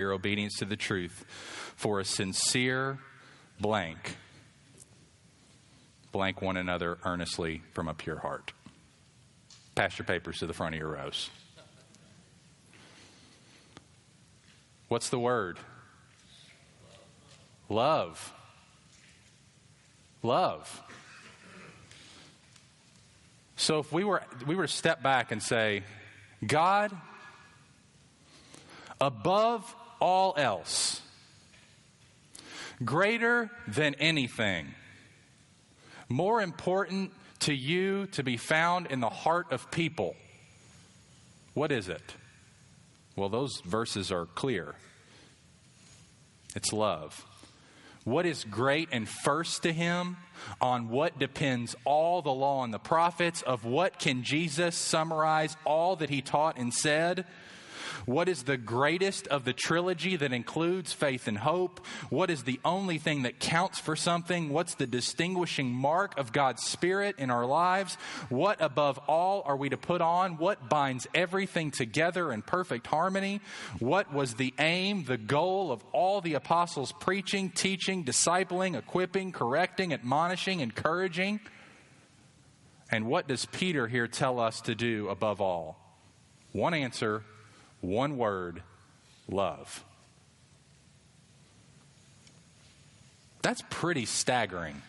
your obedience to the truth for a sincere blank, blank one another earnestly from a pure heart. Pass your papers to the front of your rows. What's the word? Love. Love. So if we were we were to step back and say, God, above all else, greater than anything, more important to you to be found in the heart of people. What is it? Well, those verses are clear. It's love. What is great and first to him, on what depends all the law and the prophets, of what can Jesus summarize all that he taught and said? What is the greatest of the trilogy that includes faith and hope? What is the only thing that counts for something? What's the distinguishing mark of God's Spirit in our lives? What above all are we to put on? What binds everything together in perfect harmony? What was the aim, the goal of all the apostles' preaching, teaching, discipling, equipping, correcting, admonishing, encouraging? And what does Peter here tell us to do above all? One answer one word love. That's pretty staggering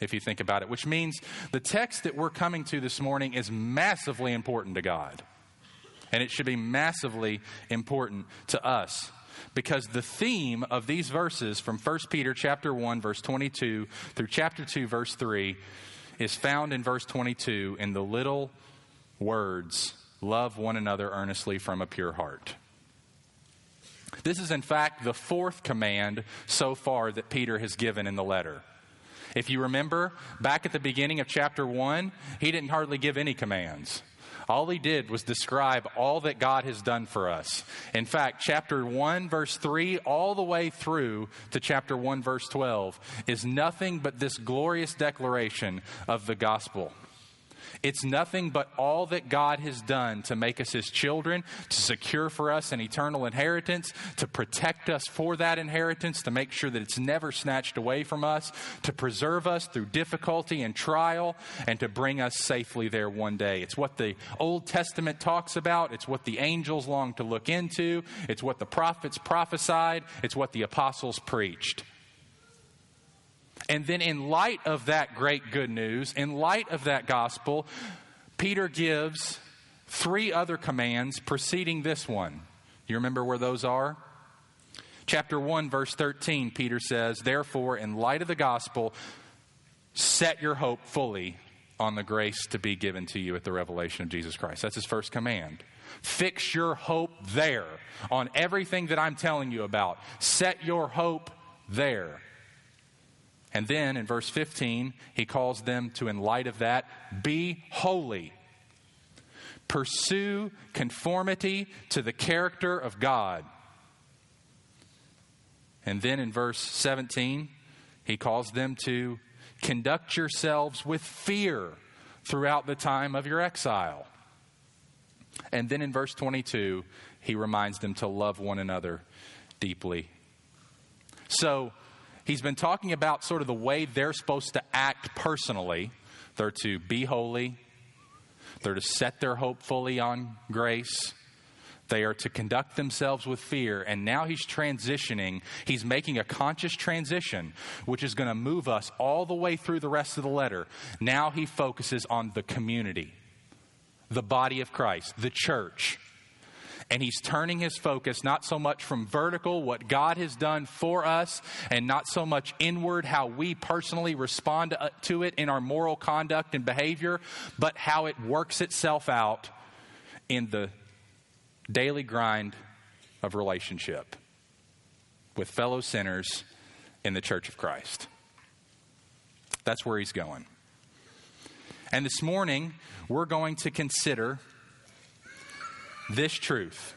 if you think about it, which means the text that we're coming to this morning is massively important to God. And it should be massively important to us because the theme of these verses from 1 Peter chapter 1 verse 22 through chapter 2 verse 3 is found in verse 22 in the little words Love one another earnestly from a pure heart. This is, in fact, the fourth command so far that Peter has given in the letter. If you remember, back at the beginning of chapter 1, he didn't hardly give any commands. All he did was describe all that God has done for us. In fact, chapter 1, verse 3, all the way through to chapter 1, verse 12, is nothing but this glorious declaration of the gospel. It's nothing but all that God has done to make us his children, to secure for us an eternal inheritance, to protect us for that inheritance, to make sure that it's never snatched away from us, to preserve us through difficulty and trial, and to bring us safely there one day. It's what the Old Testament talks about, it's what the angels long to look into, it's what the prophets prophesied, it's what the apostles preached. And then, in light of that great good news, in light of that gospel, Peter gives three other commands preceding this one. Do you remember where those are? Chapter 1, verse 13, Peter says, Therefore, in light of the gospel, set your hope fully on the grace to be given to you at the revelation of Jesus Christ. That's his first command. Fix your hope there on everything that I'm telling you about. Set your hope there. And then in verse 15, he calls them to, in light of that, be holy. Pursue conformity to the character of God. And then in verse 17, he calls them to conduct yourselves with fear throughout the time of your exile. And then in verse 22, he reminds them to love one another deeply. So, he's been talking about sort of the way they're supposed to act personally. They're to be holy, they're to set their hope fully on grace. They are to conduct themselves with fear. And now he's transitioning. He's making a conscious transition, which is going to move us all the way through the rest of the letter. Now he focuses on the community, the body of Christ, the church. And he's turning his focus not so much from vertical, what God has done for us, and not so much inward, how we personally respond uh, to it in our moral conduct and behavior, but how it works itself out in the daily grind of relationship with fellow sinners in the church of Christ. That's where he's going. And this morning, we're going to consider this truth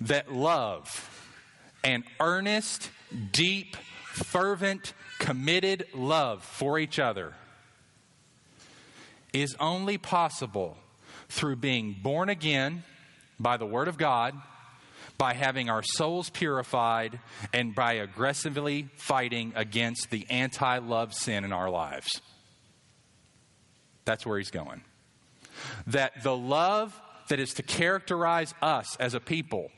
that love, an earnest, deep, fervent, committed love for each other, is only possible through being born again by the Word of God by having our souls purified and by aggressively fighting against the anti love sin in our lives. That's where he's going. That the love that is to characterize us as a people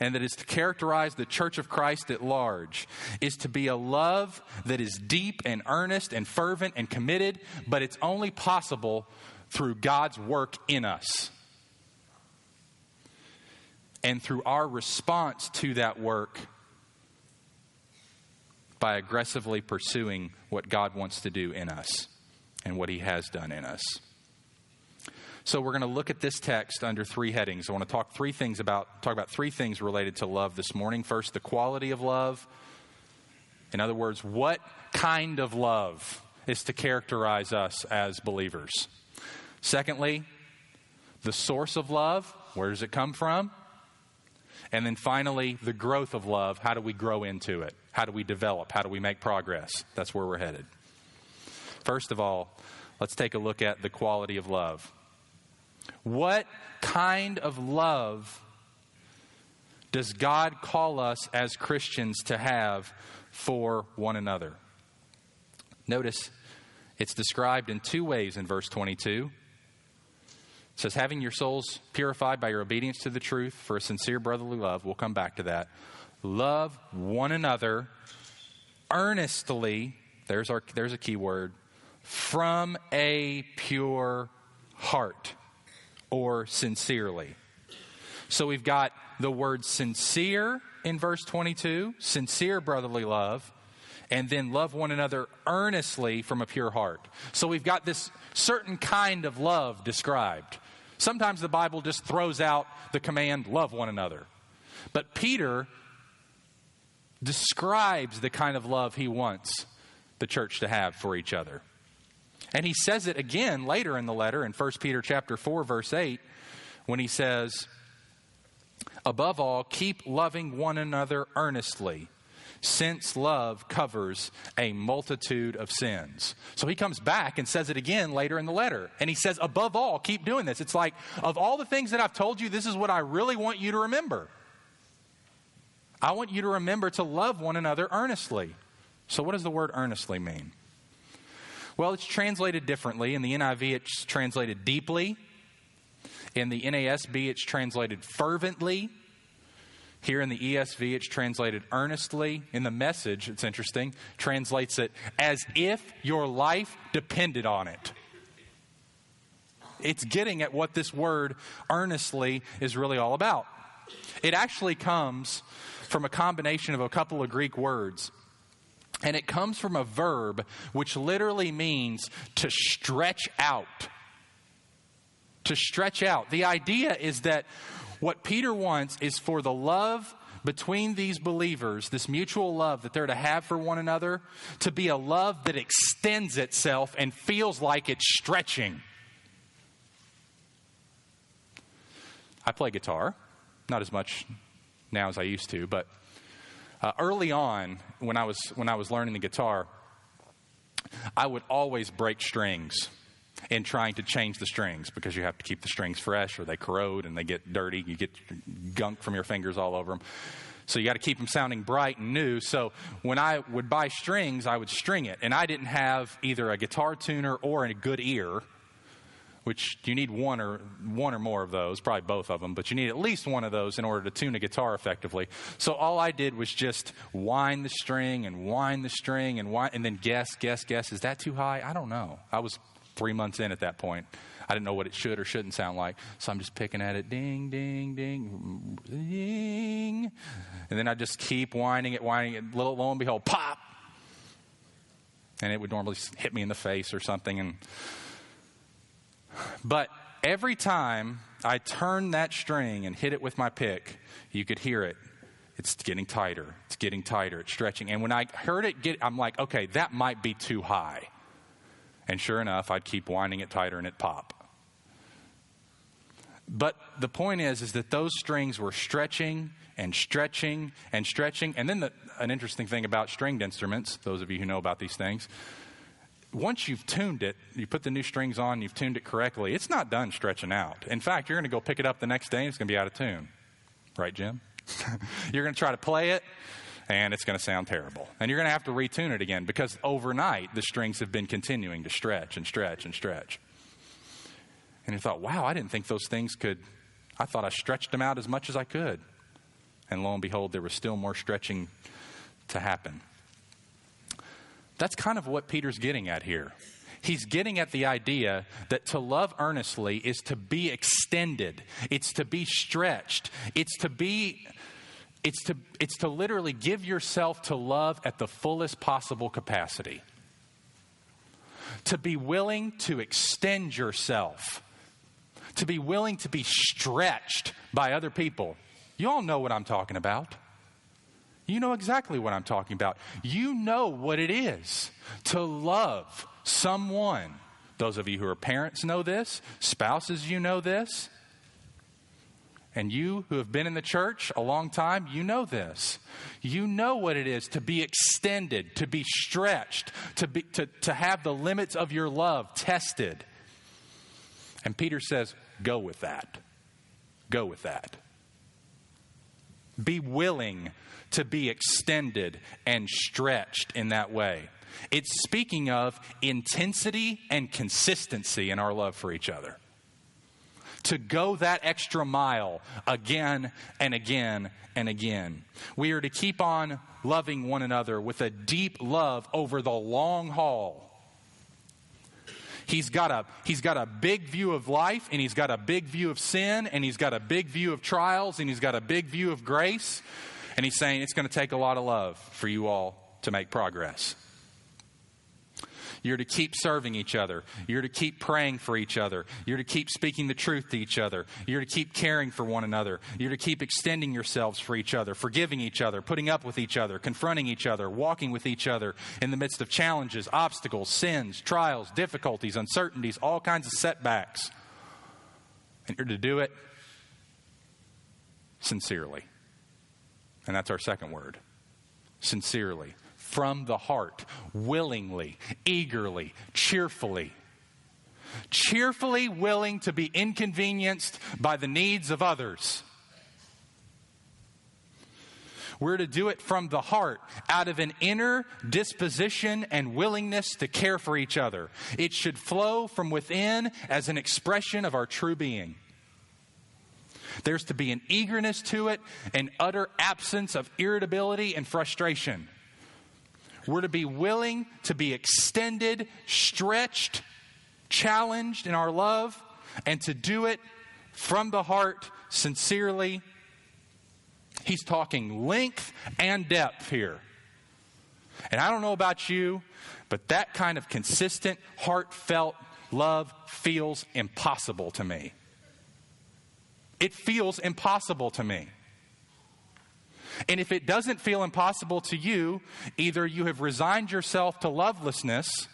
and that is to characterize the church of Christ at large is to be a love that is deep and earnest and fervent and committed, but it's only possible through God's work in us. And through our response to that work by aggressively pursuing what God wants to do in us and what He has done in us. So we're going to look at this text under three headings. I want to talk three things about talk about three things related to love this morning. First, the quality of love. In other words, what kind of love is to characterize us as believers? Secondly, the source of love. Where does it come from? And then finally, the growth of love. How do we grow into it? How do we develop? How do we make progress? That's where we're headed. First of all, let's take a look at the quality of love. What kind of love does God call us as Christians to have for one another? Notice it's described in two ways in verse 22. It says, having your souls purified by your obedience to the truth for a sincere brotherly love. We'll come back to that. Love one another earnestly. There's, our, there's a key word. From a pure heart or sincerely. So we've got the word sincere in verse 22, sincere brotherly love, and then love one another earnestly from a pure heart. So we've got this certain kind of love described. Sometimes the Bible just throws out the command, love one another. But Peter describes the kind of love he wants the church to have for each other. And he says it again later in the letter in 1 Peter chapter 4 verse 8 when he says above all keep loving one another earnestly since love covers a multitude of sins. So he comes back and says it again later in the letter. And he says, above all, keep doing this. It's like, of all the things that I've told you, this is what I really want you to remember. I want you to remember to love one another earnestly. So, what does the word earnestly mean? Well, it's translated differently. In the NIV, it's translated deeply. In the NASB, it's translated fervently. Here in the ESV, it's translated earnestly. In the message, it's interesting, translates it as if your life depended on it. It's getting at what this word earnestly is really all about. It actually comes from a combination of a couple of Greek words. And it comes from a verb which literally means to stretch out. To stretch out. The idea is that what Peter wants is for the love between these believers, this mutual love that they're to have for one another, to be a love that extends itself and feels like it's stretching. I play guitar, not as much now as I used to, but uh, early on, when I, was, when I was learning the guitar, I would always break strings in trying to change the strings because you have to keep the strings fresh or they corrode and they get dirty. You get gunk from your fingers all over them. So you got to keep them sounding bright and new. So when I would buy strings, I would string it. And I didn't have either a guitar tuner or a good ear which you need one or one or more of those, probably both of them, but you need at least one of those in order to tune a guitar effectively. So all I did was just wind the string and wind the string and wind, and then guess, guess, guess. Is that too high? I don't know. I was three months in at that point. I didn't know what it should or shouldn't sound like. So I'm just picking at it, ding, ding, ding, ding. And then I just keep winding it, winding it. Little, lo and behold, pop. And it would normally hit me in the face or something. And but every time I turned that string and hit it with my pick, you could hear it. It's getting tighter. It's getting tighter. It's stretching. And when I heard it get, I'm like, okay, that might be too high. And sure enough, I'd keep winding it tighter and it pop. But the point is, is that those strings were stretching and stretching and stretching. And then the, an interesting thing about stringed instruments, those of you who know about these things, once you've tuned it, you put the new strings on, you've tuned it correctly, it's not done stretching out. In fact, you're going to go pick it up the next day and it's going to be out of tune. Right, Jim? you're going to try to play it, and it's going to sound terrible. And you're going to have to retune it again because overnight the strings have been continuing to stretch and stretch and stretch. And you thought, wow, I didn't think those things could, I thought I stretched them out as much as I could. And lo and behold, there was still more stretching to happen. That's kind of what Peter's getting at here. He's getting at the idea that to love earnestly is to be extended, it's to be stretched, it's to be. It's to, it's to literally give yourself to love at the fullest possible capacity. To be willing to extend yourself. To be willing to be stretched by other people. You all know what I'm talking about. You know exactly what I'm talking about. You know what it is to love someone. Those of you who are parents know this, spouses, you know this. And you who have been in the church a long time, you know this. You know what it is to be extended, to be stretched, to, be, to, to have the limits of your love tested. And Peter says, Go with that. Go with that. Be willing to be extended and stretched in that way. It's speaking of intensity and consistency in our love for each other. To go that extra mile again and again and again. We are to keep on loving one another with a deep love over the long haul. He's got, a, he's got a big view of life, and he's got a big view of sin, and he's got a big view of trials, and he's got a big view of grace. And he's saying it's going to take a lot of love for you all to make progress. You're to keep serving each other. You're to keep praying for each other. You're to keep speaking the truth to each other. You're to keep caring for one another. You're to keep extending yourselves for each other, forgiving each other, putting up with each other, confronting each other, walking with each other in the midst of challenges, obstacles, sins, trials, difficulties, uncertainties, all kinds of setbacks. And you're to do it sincerely. And that's our second word sincerely, from the heart, willingly, eagerly, cheerfully. Cheerfully willing to be inconvenienced by the needs of others. We're to do it from the heart, out of an inner disposition and willingness to care for each other. It should flow from within as an expression of our true being. There's to be an eagerness to it, an utter absence of irritability and frustration. We're to be willing to be extended, stretched, challenged in our love, and to do it from the heart, sincerely. He's talking length and depth here. And I don't know about you, but that kind of consistent, heartfelt love feels impossible to me. It feels impossible to me. And if it doesn't feel impossible to you, either you have resigned yourself to lovelessness,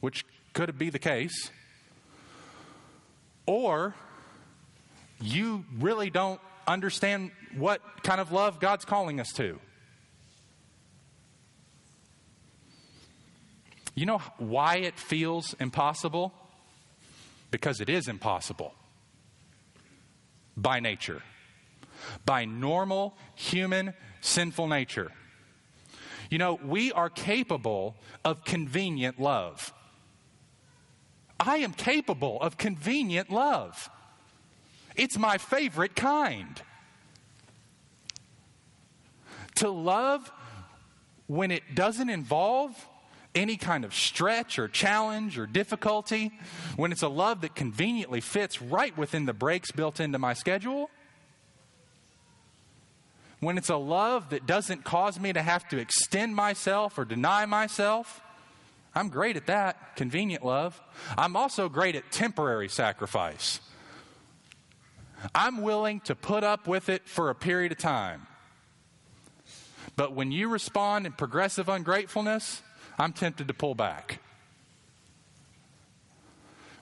which could be the case, or you really don't understand what kind of love God's calling us to. You know why it feels impossible? Because it is impossible by nature, by normal human sinful nature. You know, we are capable of convenient love. I am capable of convenient love. It's my favorite kind. To love when it doesn't involve any kind of stretch or challenge or difficulty, when it's a love that conveniently fits right within the breaks built into my schedule, when it's a love that doesn't cause me to have to extend myself or deny myself, I'm great at that, convenient love. I'm also great at temporary sacrifice. I'm willing to put up with it for a period of time. But when you respond in progressive ungratefulness, I'm tempted to pull back.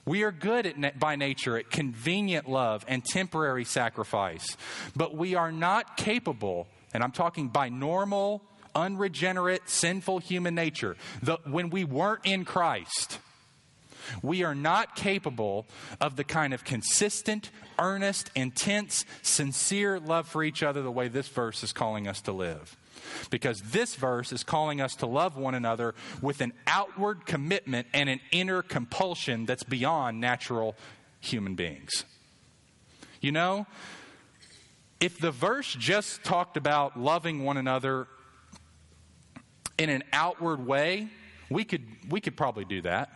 We are good at, by nature at convenient love and temporary sacrifice, but we are not capable, and I'm talking by normal, unregenerate, sinful human nature, the, when we weren't in Christ, we are not capable of the kind of consistent, earnest, intense, sincere love for each other the way this verse is calling us to live. Because this verse is calling us to love one another with an outward commitment and an inner compulsion that's beyond natural human beings. You know, if the verse just talked about loving one another in an outward way, we could, we could probably do that.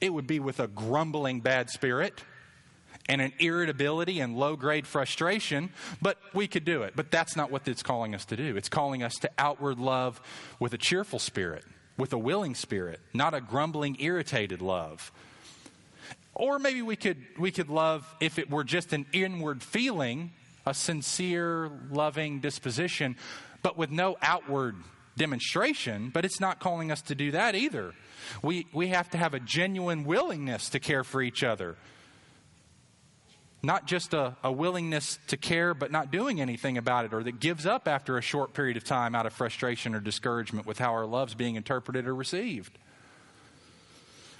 It would be with a grumbling bad spirit and an irritability and low grade frustration, but we could do it. But that's not what it's calling us to do. It's calling us to outward love with a cheerful spirit, with a willing spirit, not a grumbling, irritated love. Or maybe we could, we could love if it were just an inward feeling, a sincere, loving disposition, but with no outward demonstration, but it's not calling us to do that either. We, we have to have a genuine willingness to care for each other. Not just a, a willingness to care, but not doing anything about it, or that gives up after a short period of time out of frustration or discouragement with how our love's being interpreted or received.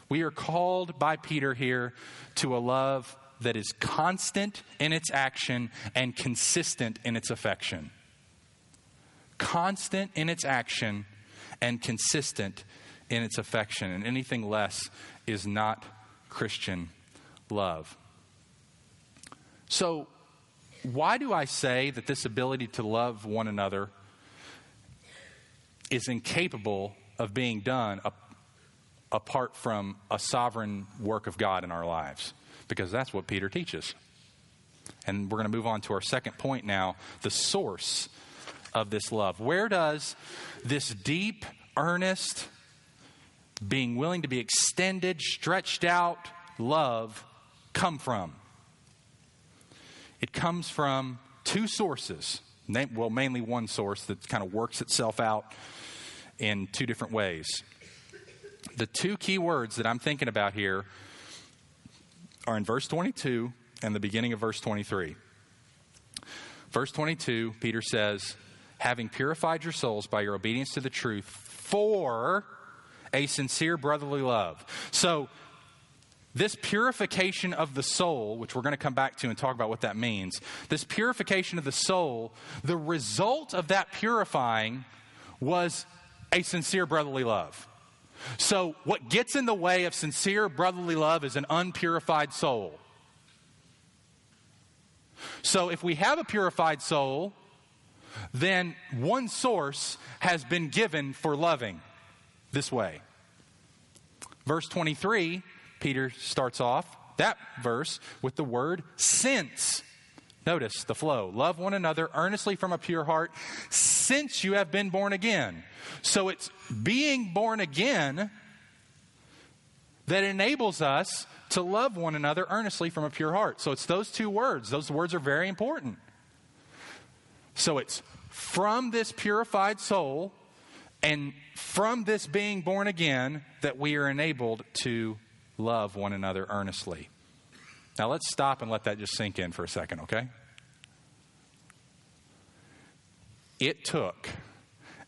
We are called by Peter here to a love that is constant in its action and consistent in its affection constant in its action and consistent in its affection. And anything less is not Christian love. So, why do I say that this ability to love one another is incapable of being done apart from a sovereign work of God in our lives? Because that's what Peter teaches. And we're going to move on to our second point now the source of this love? Where does this deep, earnest, being willing to be extended, stretched out love come from? It comes from two sources. Well, mainly one source that kind of works itself out in two different ways. The two key words that I'm thinking about here are in verse 22 and the beginning of verse 23. Verse 22, Peter says, having purified your souls by your obedience to the truth for a sincere brotherly love. So, this purification of the soul, which we're going to come back to and talk about what that means, this purification of the soul, the result of that purifying was a sincere brotherly love. So, what gets in the way of sincere brotherly love is an unpurified soul. So, if we have a purified soul, then one source has been given for loving this way. Verse 23, Peter starts off that verse with the word since. Notice the flow. Love one another earnestly from a pure heart since you have been born again. So it's being born again that enables us to love one another earnestly from a pure heart. So it's those two words. Those words are very important. So it's from this purified soul and from this being born again that we are enabled to love one another earnestly. Now let's stop and let that just sink in for a second, okay? It took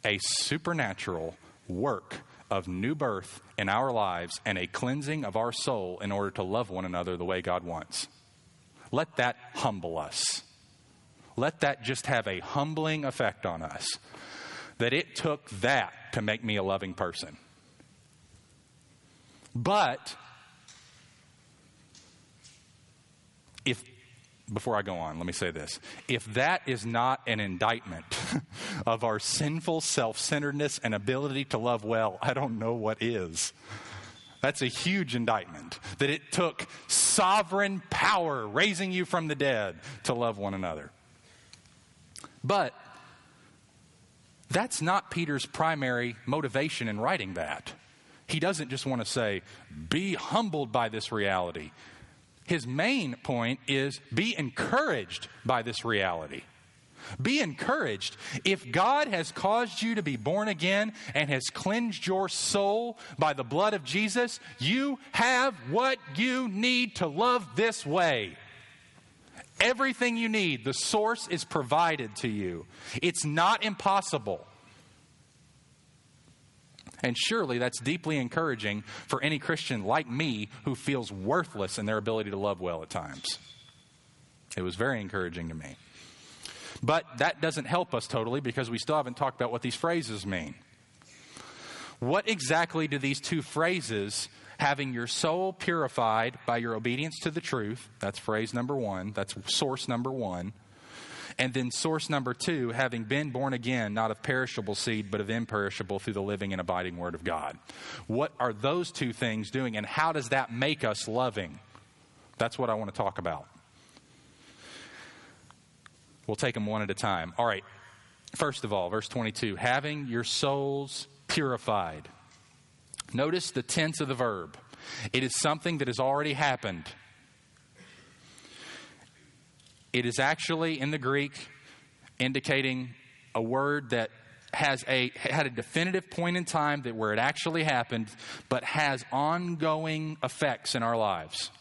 a supernatural work of new birth in our lives and a cleansing of our soul in order to love one another the way God wants. Let that humble us let that just have a humbling effect on us. That it took that to make me a loving person. But if before I go on, let me say this. If that is not an indictment of our sinful self centeredness and ability to love well, I don't know what is. That's a huge indictment. That it took sovereign power raising you from the dead to love one another. But that's not Peter's primary motivation in writing that. He doesn't just want to say, be humbled by this reality. His main point is be encouraged by this reality. Be encouraged. If God has caused you to be born again and has cleansed your soul by the blood of Jesus, you have what you need to love this way. Everything you need, the source is provided to you. It's not impossible. And surely that's deeply encouraging for any Christian like me who feels worthless in their ability to love well at times. It was very encouraging to me. But that doesn't help us totally because we still haven't talked about what these phrases mean. What exactly do these two phrases, having your soul purified by your obedience to the truth, that's phrase number one, that's source number one, and then source number two, having been born again, not of perishable seed, but of imperishable through the living and abiding Word of God. What are those two things doing, and how does that make us loving? That's what I want to talk about. We'll take them one at a time. All right. First of all, verse 22 having your souls purified. Notice the tense of the verb. It is something that has already happened. It is actually in the Greek indicating a word that has a had a definitive point in time that where it actually happened but has ongoing effects in our lives.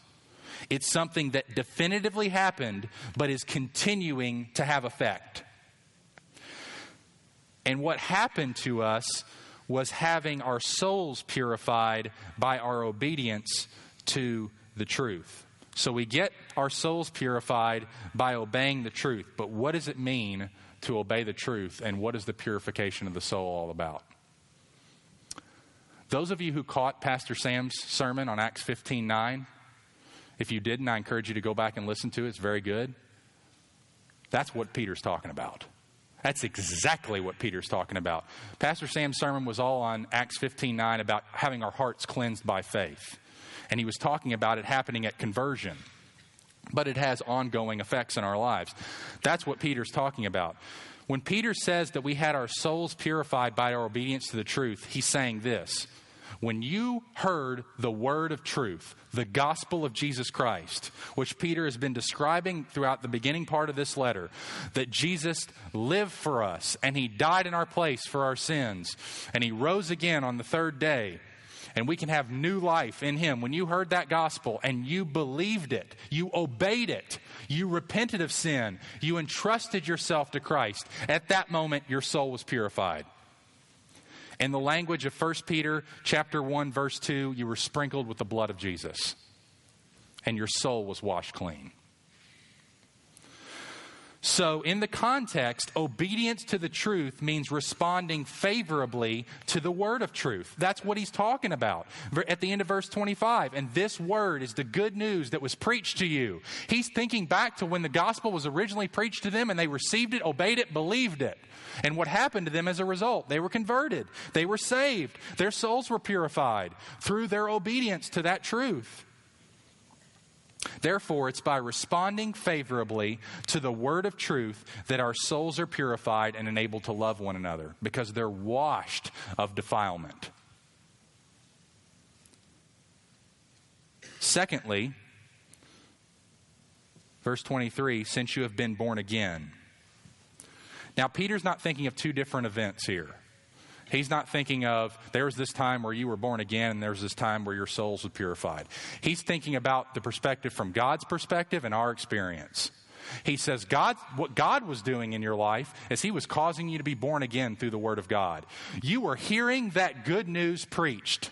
It's something that definitively happened but is continuing to have effect. And what happened to us was having our souls purified by our obedience to the truth. So we get our souls purified by obeying the truth. But what does it mean to obey the truth, and what is the purification of the soul all about? Those of you who caught Pastor Sam's sermon on Acts 15 9, if you didn't, I encourage you to go back and listen to it. It's very good. That's what Peter's talking about. That's exactly what Peter's talking about. Pastor Sam's sermon was all on Acts 15 9 about having our hearts cleansed by faith and he was talking about it happening at conversion. But it has ongoing effects in our lives. That's what Peter's talking about. When Peter says that we had our souls purified by our obedience to the truth, he's saying this. When you heard the word of truth, the gospel of Jesus Christ, which Peter has been describing throughout the beginning part of this letter, that Jesus lived for us and he died in our place for our sins, and he rose again on the third day and we can have new life in Him. When you heard that gospel and you believed it, you obeyed it, you repented of sin, you entrusted yourself to Christ, at that moment your soul was purified. In the language of 1 Peter chapter 1 verse 2, you were sprinkled with the blood of Jesus and your soul was washed clean. So, in the context, obedience to the truth means responding favorably to the word of truth. That's what he's talking about at the end of verse 25. And this word is the good news that was preached to you. He's thinking back to when the gospel was originally preached to them and they received it, obeyed it, believed it. And what happened to them as a result? They were converted, they were saved, their souls were purified through their obedience to that truth. Therefore, it's by responding favorably to the word of truth that our souls are purified and enabled to love one another because they're washed of defilement. Secondly, verse 23 since you have been born again. Now, Peter's not thinking of two different events here. He's not thinking of there was this time where you were born again and there was this time where your souls were purified. He's thinking about the perspective from God's perspective and our experience. He says, God, what God was doing in your life is He was causing you to be born again through the Word of God. You were hearing that good news preached.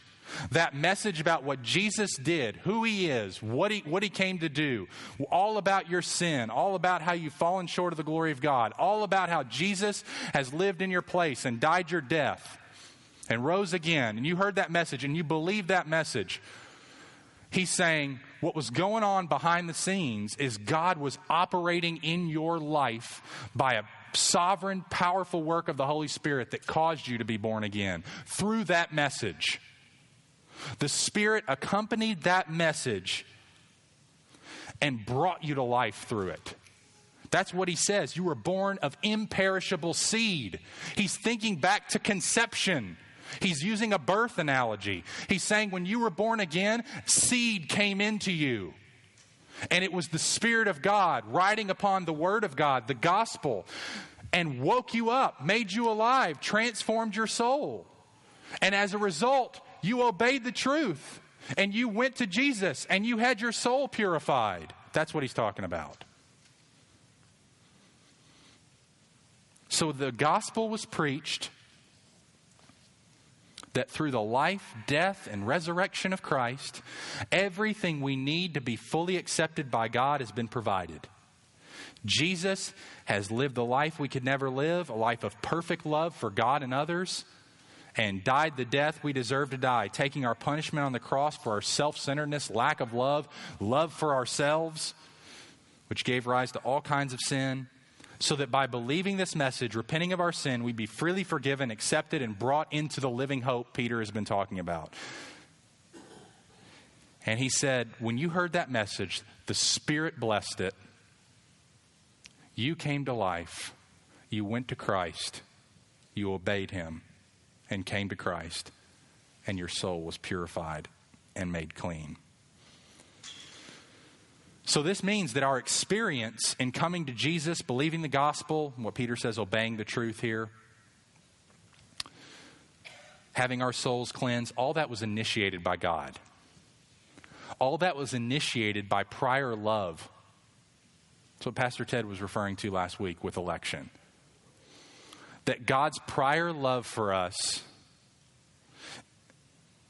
That message about what Jesus did, who he is, what he, what he came to do, all about your sin, all about how you've fallen short of the glory of God, all about how Jesus has lived in your place and died your death and rose again. And you heard that message and you believed that message. He's saying what was going on behind the scenes is God was operating in your life by a sovereign, powerful work of the Holy Spirit that caused you to be born again through that message. The Spirit accompanied that message and brought you to life through it. That's what he says. You were born of imperishable seed. He's thinking back to conception. He's using a birth analogy. He's saying when you were born again, seed came into you. And it was the Spirit of God riding upon the Word of God, the gospel, and woke you up, made you alive, transformed your soul. And as a result, you obeyed the truth and you went to Jesus and you had your soul purified. That's what he's talking about. So the gospel was preached, that through the life, death, and resurrection of Christ, everything we need to be fully accepted by God has been provided. Jesus has lived the life we could never live, a life of perfect love for God and others, and died the death we deserve to die, taking our punishment on the cross for our self centeredness, lack of love, love for ourselves, which gave rise to all kinds of sin so that by believing this message, repenting of our sin, we'd be freely forgiven, accepted, and brought into the living hope Peter has been talking about. And he said, when you heard that message, the Spirit blessed it. You came to life. You went to Christ. You obeyed him and came to Christ. And your soul was purified and made clean. So, this means that our experience in coming to Jesus, believing the gospel, what Peter says, obeying the truth here, having our souls cleansed, all that was initiated by God. All that was initiated by prior love. That's what Pastor Ted was referring to last week with election. That God's prior love for us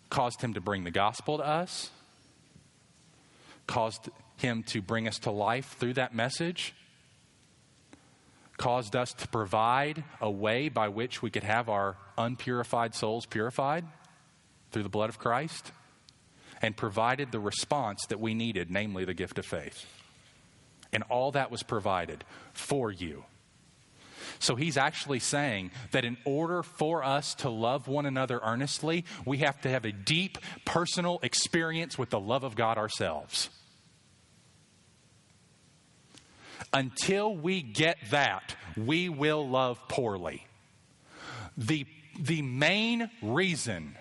caused him to bring the gospel to us, caused him to bring us to life through that message, caused us to provide a way by which we could have our unpurified souls purified through the blood of Christ, and provided the response that we needed, namely the gift of faith. And all that was provided for you. So he's actually saying that in order for us to love one another earnestly, we have to have a deep personal experience with the love of God ourselves. Until we get that, we will love poorly. The, the main reason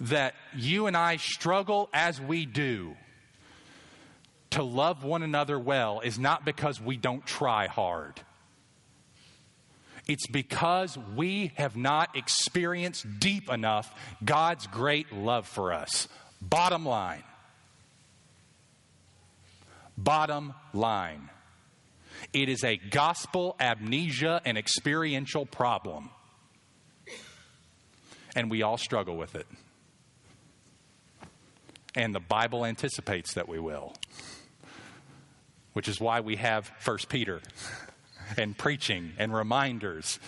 that you and I struggle as we do to love one another well is not because we don't try hard. It's because we have not experienced deep enough God's great love for us. Bottom line. Bottom line it is a gospel amnesia and experiential problem. And we all struggle with it. And the Bible anticipates that we will, which is why we have First Peter and preaching and reminders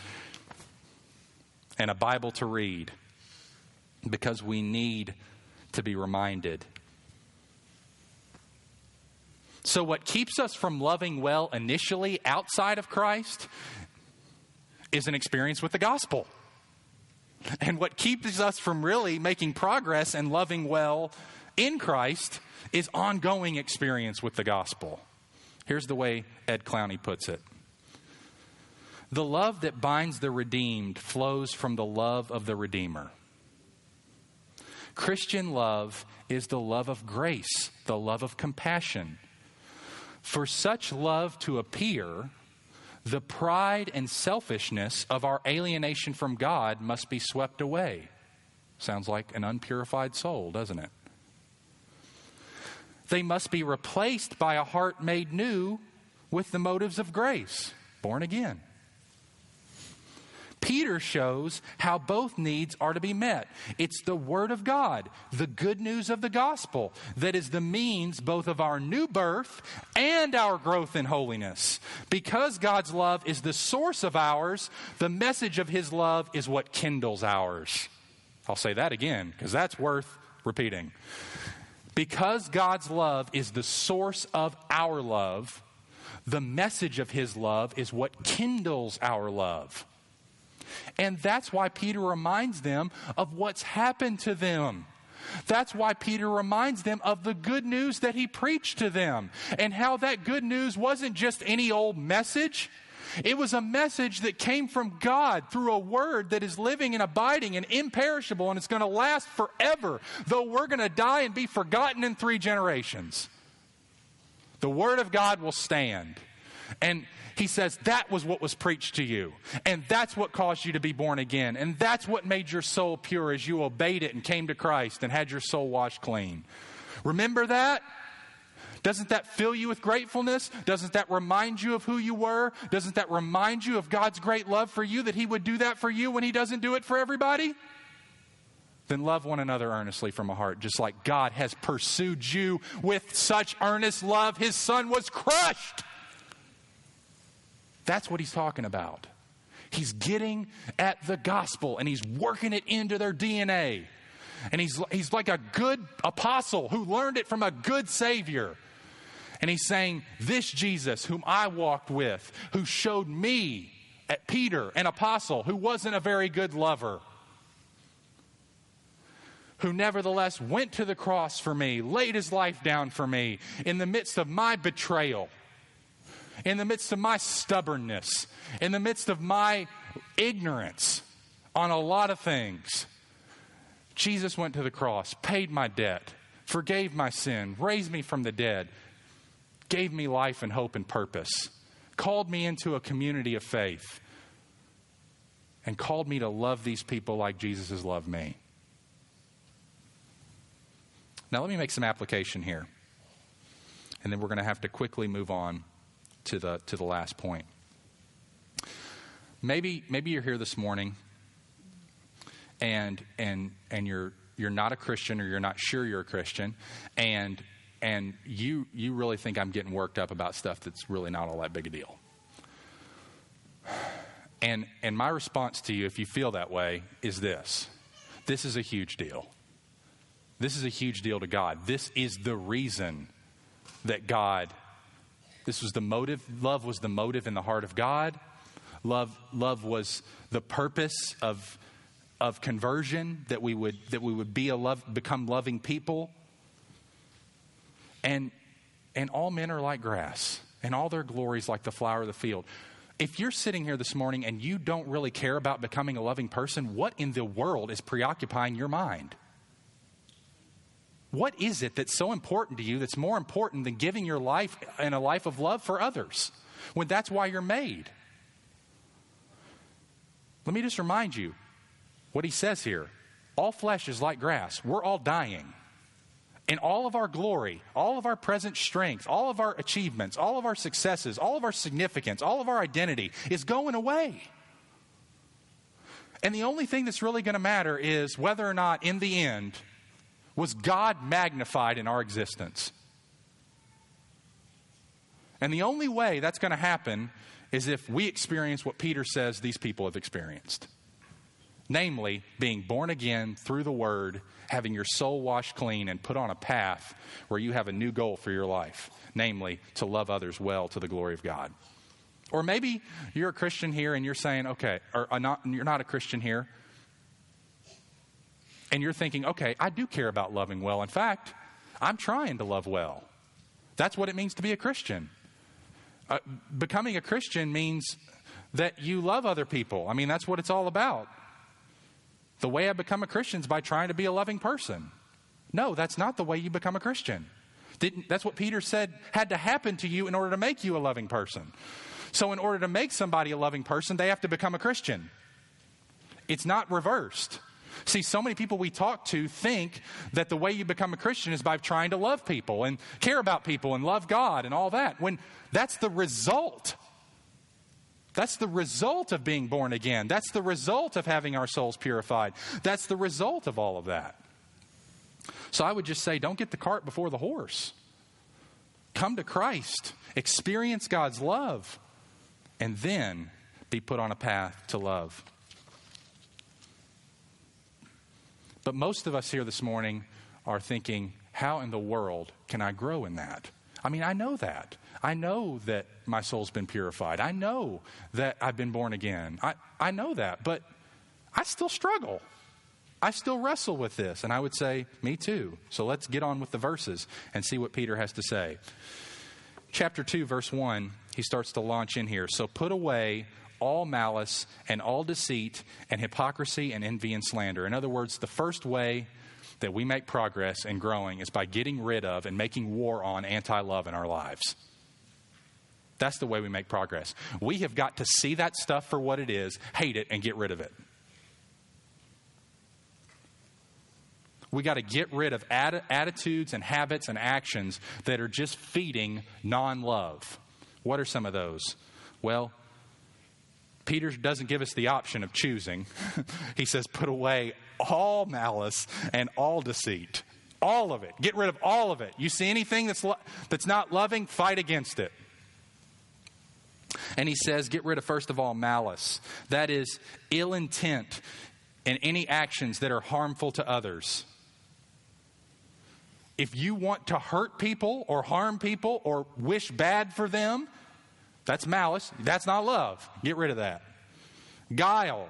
and a Bible to read because we need to be reminded so, what keeps us from loving well initially outside of Christ is an experience with the gospel. And what keeps us from really making progress and loving well in Christ is ongoing experience with the gospel. Here's the way Ed Clowney puts it The love that binds the redeemed flows from the love of the Redeemer. Christian love is the love of grace, the love of compassion for such love to appear, the pride and selfishness of our alienation from God must be swept away. Sounds like an unpurified soul, doesn't it? They must be replaced by a heart made new with the motives of grace, born again. Peter shows how both needs are to be met. It's the Word of God, the good news of the gospel, that is the means both of our new birth and our growth in holiness. Because God's love is the source of ours, the message of His love is what kindles ours. I'll say that again, because that's worth repeating. Because God's love is the source of our love, the message of His love is what kindles our love. And that's why Peter reminds them of what's happened to them. That's why Peter reminds them of the good news that he preached to them and how that good news wasn't just any old message. It was a message that came from God through a word that is living and abiding and imperishable and it's going to last forever, though we're going to die and be forgotten in three generations. The word of God will stand. And he says that was what was preached to you. And that's what caused you to be born again. And that's what made your soul pure as you obeyed it and came to Christ and had your soul washed clean. Remember that? Doesn't that fill you with gratefulness? Doesn't that remind you of who you were? Doesn't that remind you of God's great love for you that He would do that for you when He doesn't do it for everybody? then love one another earnestly from a heart, just like God has pursued you with such earnest love. His son was crushed. That's what he's talking about. He's getting at the gospel and he's working it into their DNA. And he's, he's like a good apostle who learned it from a good Savior. And he's saying, This Jesus, whom I walked with, who showed me at Peter, an apostle who wasn't a very good lover, who nevertheless went to the cross for me, laid his life down for me in the midst of my betrayal, in the midst of my stubbornness, in the midst of my ignorance on a lot of things. Jesus went to the cross, paid my debt, forgave my sin, raised me from the dead, gave me life and hope and purpose, called me into a community of faith, and called me to love these people like Jesus has loved me. Now, let me make some application here. And then we're going to have to quickly move on to the, to the last point. Maybe, maybe you're here this morning and, and, and you're, you're not a Christian or you're not sure you're a Christian, and, and you, you really think I'm getting worked up about stuff that's really not all that big a deal. And, and my response to you, if you feel that way, is this this is a huge deal. This is a huge deal to God. This is the reason that God, this was the motive. Love was the motive in the heart of God. Love, love was the purpose of, of conversion, that we would, that we would be a love, become loving people. And, and all men are like grass, and all their glories like the flower of the field. If you're sitting here this morning and you don't really care about becoming a loving person, what in the world is preoccupying your mind? What is it that's so important to you that's more important than giving your life and a life of love for others when that's why you're made? Let me just remind you what he says here all flesh is like grass, we're all dying. And all of our glory, all of our present strength, all of our achievements, all of our successes, all of our significance, all of our identity is going away. And the only thing that's really going to matter is whether or not, in the end, was God magnified in our existence? And the only way that's going to happen is if we experience what Peter says these people have experienced namely, being born again through the Word, having your soul washed clean, and put on a path where you have a new goal for your life, namely, to love others well to the glory of God. Or maybe you're a Christian here and you're saying, okay, or uh, not, you're not a Christian here, and you're thinking, okay, I do care about loving well. In fact, I'm trying to love well. That's what it means to be a Christian. Uh, becoming a Christian means that you love other people. I mean, that's what it's all about. The way I become a Christian is by trying to be a loving person. No, that's not the way you become a Christian. Didn't, that's what Peter said had to happen to you in order to make you a loving person. So, in order to make somebody a loving person, they have to become a Christian. It's not reversed. See, so many people we talk to think that the way you become a Christian is by trying to love people and care about people and love God and all that, when that's the result. That's the result of being born again. That's the result of having our souls purified. That's the result of all of that. So I would just say don't get the cart before the horse. Come to Christ, experience God's love, and then be put on a path to love. But most of us here this morning are thinking, how in the world can I grow in that? I mean, I know that. I know that my soul's been purified. I know that I've been born again. I, I know that, but I still struggle. I still wrestle with this. And I would say, me too. So let's get on with the verses and see what Peter has to say. Chapter 2, verse 1, he starts to launch in here. So put away all malice and all deceit and hypocrisy and envy and slander. In other words, the first way that we make progress and growing is by getting rid of and making war on anti love in our lives. That's the way we make progress. We have got to see that stuff for what it is, hate it, and get rid of it. We got to get rid of attitudes and habits and actions that are just feeding non love. What are some of those? Well, Peter doesn't give us the option of choosing. he says, put away all malice and all deceit. All of it. Get rid of all of it. You see anything that's, lo- that's not loving, fight against it. And he says, get rid of, first of all, malice. That is ill intent and any actions that are harmful to others. If you want to hurt people or harm people or wish bad for them, that's malice. That's not love. Get rid of that. Guile,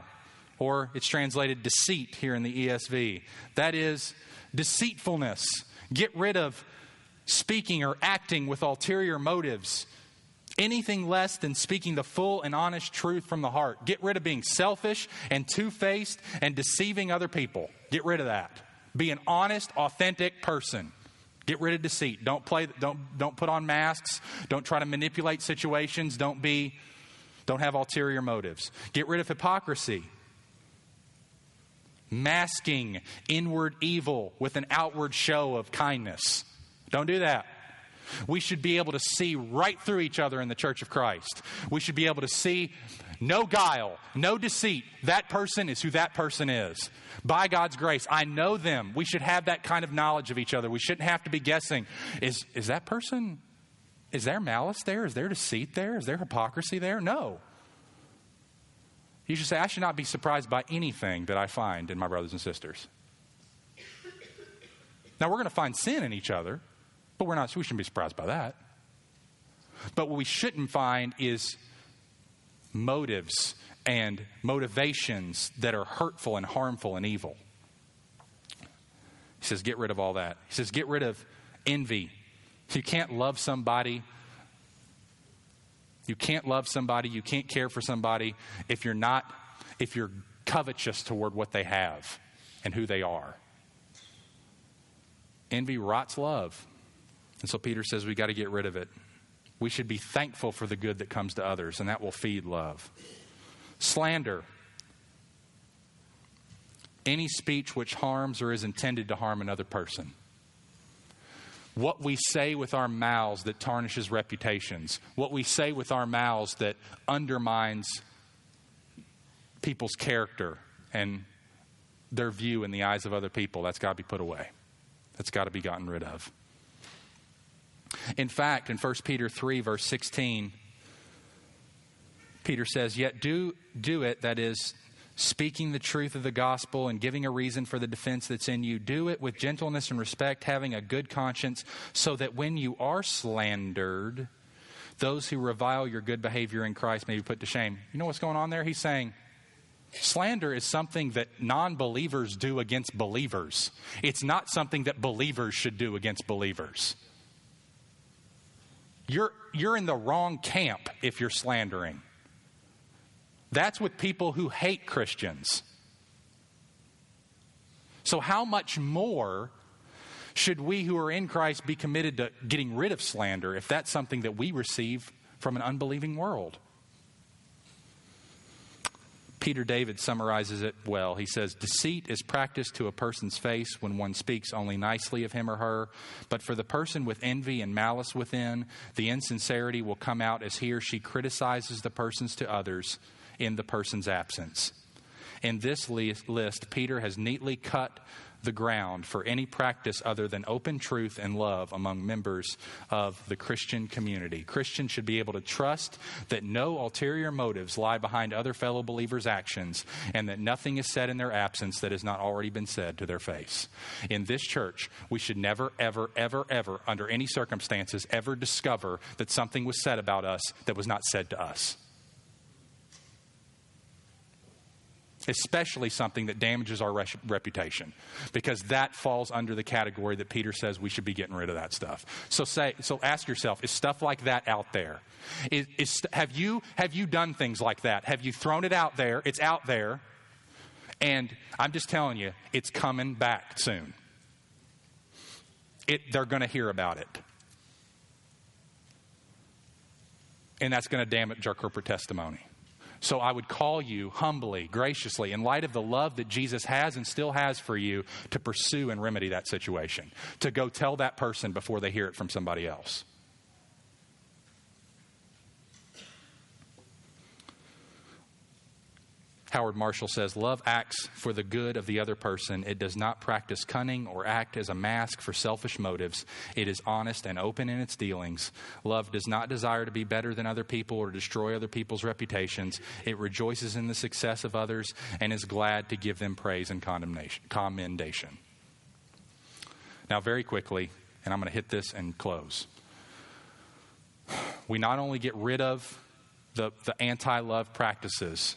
or it's translated deceit here in the ESV. That is deceitfulness. Get rid of speaking or acting with ulterior motives. Anything less than speaking the full and honest truth from the heart. Get rid of being selfish and two faced and deceiving other people. Get rid of that. Be an honest, authentic person. Get rid of deceit. Don't play don't don't put on masks. Don't try to manipulate situations. Don't be don't have ulterior motives. Get rid of hypocrisy. Masking inward evil with an outward show of kindness. Don't do that. We should be able to see right through each other in the church of Christ. We should be able to see no guile, no deceit. That person is who that person is. By God's grace, I know them. We should have that kind of knowledge of each other. We shouldn't have to be guessing is, is that person, is there malice there? Is there deceit there? Is there hypocrisy there? No. You should say, I should not be surprised by anything that I find in my brothers and sisters. Now, we're going to find sin in each other. But we're not, we shouldn't be surprised by that. But what we shouldn't find is motives and motivations that are hurtful and harmful and evil. He says, get rid of all that. He says, get rid of envy. You can't love somebody. You can't love somebody. You can't care for somebody if you're not, if you're covetous toward what they have and who they are. Envy rots love. And so Peter says we got to get rid of it. We should be thankful for the good that comes to others, and that will feed love. Slander. Any speech which harms or is intended to harm another person. What we say with our mouths that tarnishes reputations. What we say with our mouths that undermines people's character and their view in the eyes of other people. That's got to be put away. That's got to be gotten rid of. In fact, in 1 Peter 3, verse 16, Peter says, Yet do, do it, that is, speaking the truth of the gospel and giving a reason for the defense that's in you. Do it with gentleness and respect, having a good conscience, so that when you are slandered, those who revile your good behavior in Christ may be put to shame. You know what's going on there? He's saying, Slander is something that non believers do against believers. It's not something that believers should do against believers. You're, you're in the wrong camp if you're slandering. That's with people who hate Christians. So, how much more should we who are in Christ be committed to getting rid of slander if that's something that we receive from an unbelieving world? Peter Davids summarizes it well. He says, Deceit is practiced to a person's face when one speaks only nicely of him or her. But for the person with envy and malice within, the insincerity will come out as he or she criticizes the persons to others in the person's absence. In this list, Peter has neatly cut the ground for any practice other than open truth and love among members of the Christian community. Christians should be able to trust that no ulterior motives lie behind other fellow believers' actions and that nothing is said in their absence that has not already been said to their face. In this church, we should never, ever, ever, ever, under any circumstances, ever discover that something was said about us that was not said to us. Especially something that damages our reputation, because that falls under the category that Peter says we should be getting rid of that stuff. So say, so ask yourself: Is stuff like that out there? Is, is, have you have you done things like that? Have you thrown it out there? It's out there, and I'm just telling you, it's coming back soon. It, they're going to hear about it. And that's going to damage our corporate testimony. So I would call you humbly, graciously, in light of the love that Jesus has and still has for you, to pursue and remedy that situation, to go tell that person before they hear it from somebody else. Howard Marshall says love acts for the good of the other person. It does not practice cunning or act as a mask for selfish motives. It is honest and open in its dealings. Love does not desire to be better than other people or destroy other people's reputations. It rejoices in the success of others and is glad to give them praise and commendation. Now, very quickly, and I'm going to hit this and close. We not only get rid of the, the anti love practices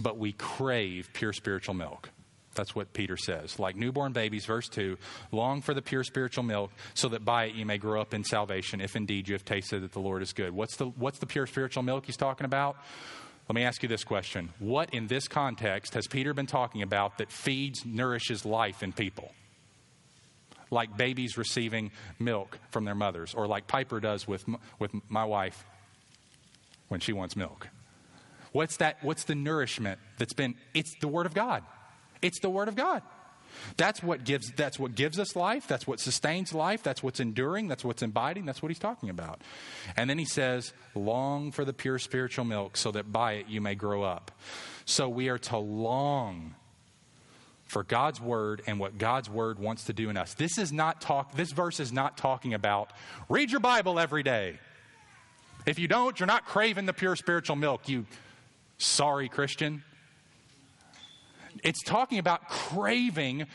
but we crave pure spiritual milk. That's what Peter says. Like newborn babies, verse 2, long for the pure spiritual milk, so that by it you may grow up in salvation, if indeed you have tasted that the Lord is good. What's the, what's the pure spiritual milk he's talking about? Let me ask you this question What in this context has Peter been talking about that feeds, nourishes life in people? Like babies receiving milk from their mothers, or like Piper does with, with my wife when she wants milk. What's that? What's the nourishment that's been? It's the Word of God. It's the Word of God. That's what gives that's what gives us life, that's what sustains life, that's what's enduring, that's what's abiding, that's what he's talking about. And then he says, long for the pure spiritual milk so that by it you may grow up. So we are to long for God's word and what God's word wants to do in us. This is not talk this verse is not talking about read your Bible every day. If you don't, you're not craving the pure spiritual milk. You Sorry, Christian. It's talking about craving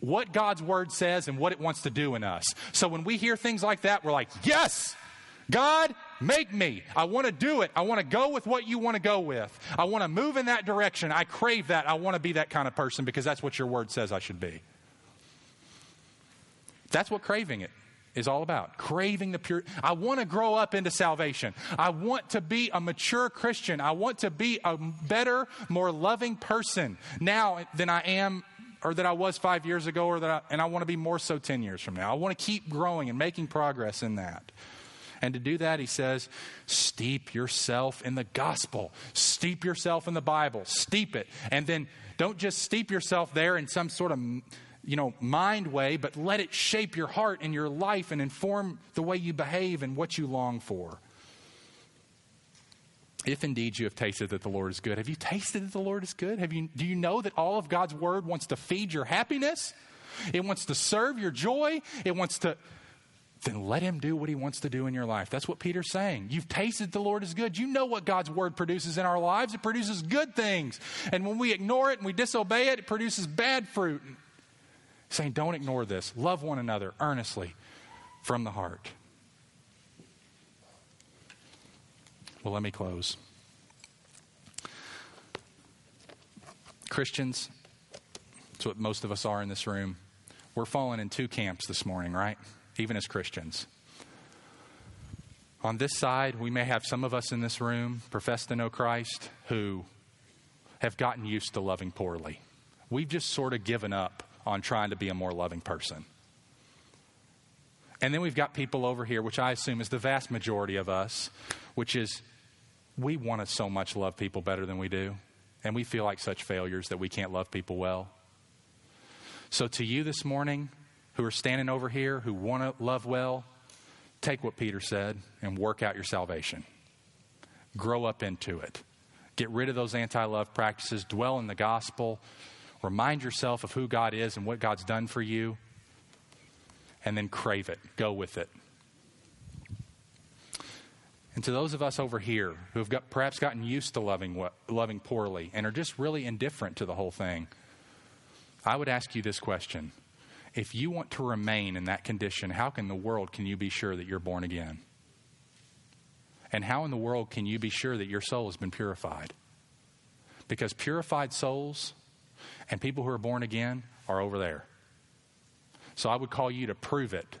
what God's word says and what it wants to do in us. So when we hear things like that, we're like, yes, God, make me. I want to do it. I want to go with what you want to go with. I want to move in that direction. I crave that. I want to be that kind of person because that's what your word says I should be. That's what craving it is all about craving the pure. I want to grow up into salvation. I want to be a mature Christian. I want to be a better, more loving person now than I am or that I was five years ago, or that I, and I want to be more so 10 years from now. I want to keep growing and making progress in that. And to do that, he says, steep yourself in the gospel, steep yourself in the Bible, steep it. And then don't just steep yourself there in some sort of you know, mind way, but let it shape your heart and your life and inform the way you behave and what you long for. If indeed you have tasted that the Lord is good, have you tasted that the Lord is good? Have you, do you know that all of God's word wants to feed your happiness? It wants to serve your joy. It wants to, then let him do what he wants to do in your life. That's what Peter's saying. You've tasted the Lord is good. You know what God's word produces in our lives. It produces good things. And when we ignore it and we disobey it, it produces bad fruit saying, Don't ignore this. Love one another earnestly from the heart. Well, let me close. Christians, that's what most of us are in this room. We're falling in two camps this morning, right? Even as Christians. On this side, we may have some of us in this room profess to know Christ who have gotten used to loving poorly. We've just sort of given up on trying to be a more loving person. And then we've got people over here, which I assume is the vast majority of us, which is we want to so much love people better than we do. And we feel like such failures that we can't love people well. So, to you this morning, who are standing over here, who want to love well, take what Peter said and work out your salvation. Grow up into it. Get rid of those anti love practices, dwell in the gospel, Remind yourself of who God is and what God's done for you, and then crave it. Go with it. And to those of us over here who have got, perhaps gotten used to loving, loving poorly and are just really indifferent to the whole thing, I would ask you this question. If you want to remain in that condition, how in the world can you be sure that you're born again? And how in the world can you be sure that your soul has been purified? Because purified souls and people who are born again are over there. So I would call you to prove it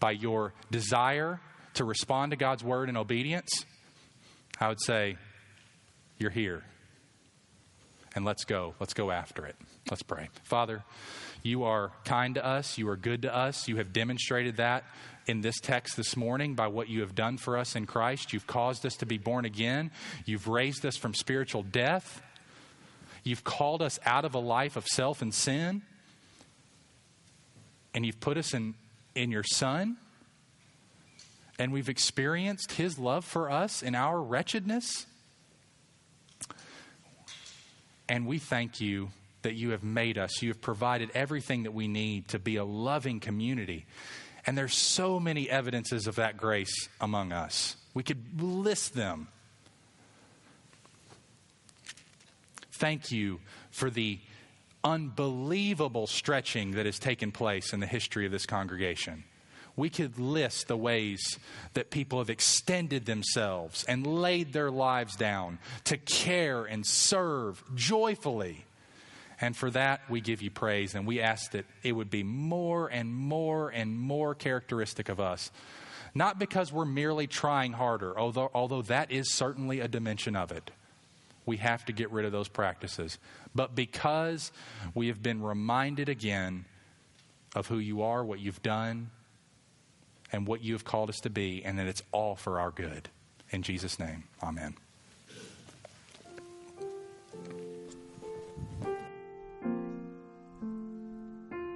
by your desire to respond to God's word in obedience. I would say, You're here. And let's go. Let's go after it. Let's pray. Father, you are kind to us. You are good to us. You have demonstrated that in this text this morning by what you have done for us in Christ. You've caused us to be born again. You've raised us from spiritual death. You've called us out of a life of self and sin, and you've put us in, in your Son, and we've experienced His love for us in our wretchedness. And we thank you that you have made us. You have provided everything that we need to be a loving community. And there's so many evidences of that grace among us. We could list them. Thank you for the unbelievable stretching that has taken place in the history of this congregation. We could list the ways that people have extended themselves and laid their lives down to care and serve joyfully. And for that, we give you praise, and we ask that it would be more and more and more characteristic of us. Not because we're merely trying harder, although, although that is certainly a dimension of it. We have to get rid of those practices. But because we have been reminded again of who you are, what you've done, and what you have called us to be, and that it's all for our good. In Jesus' name, amen.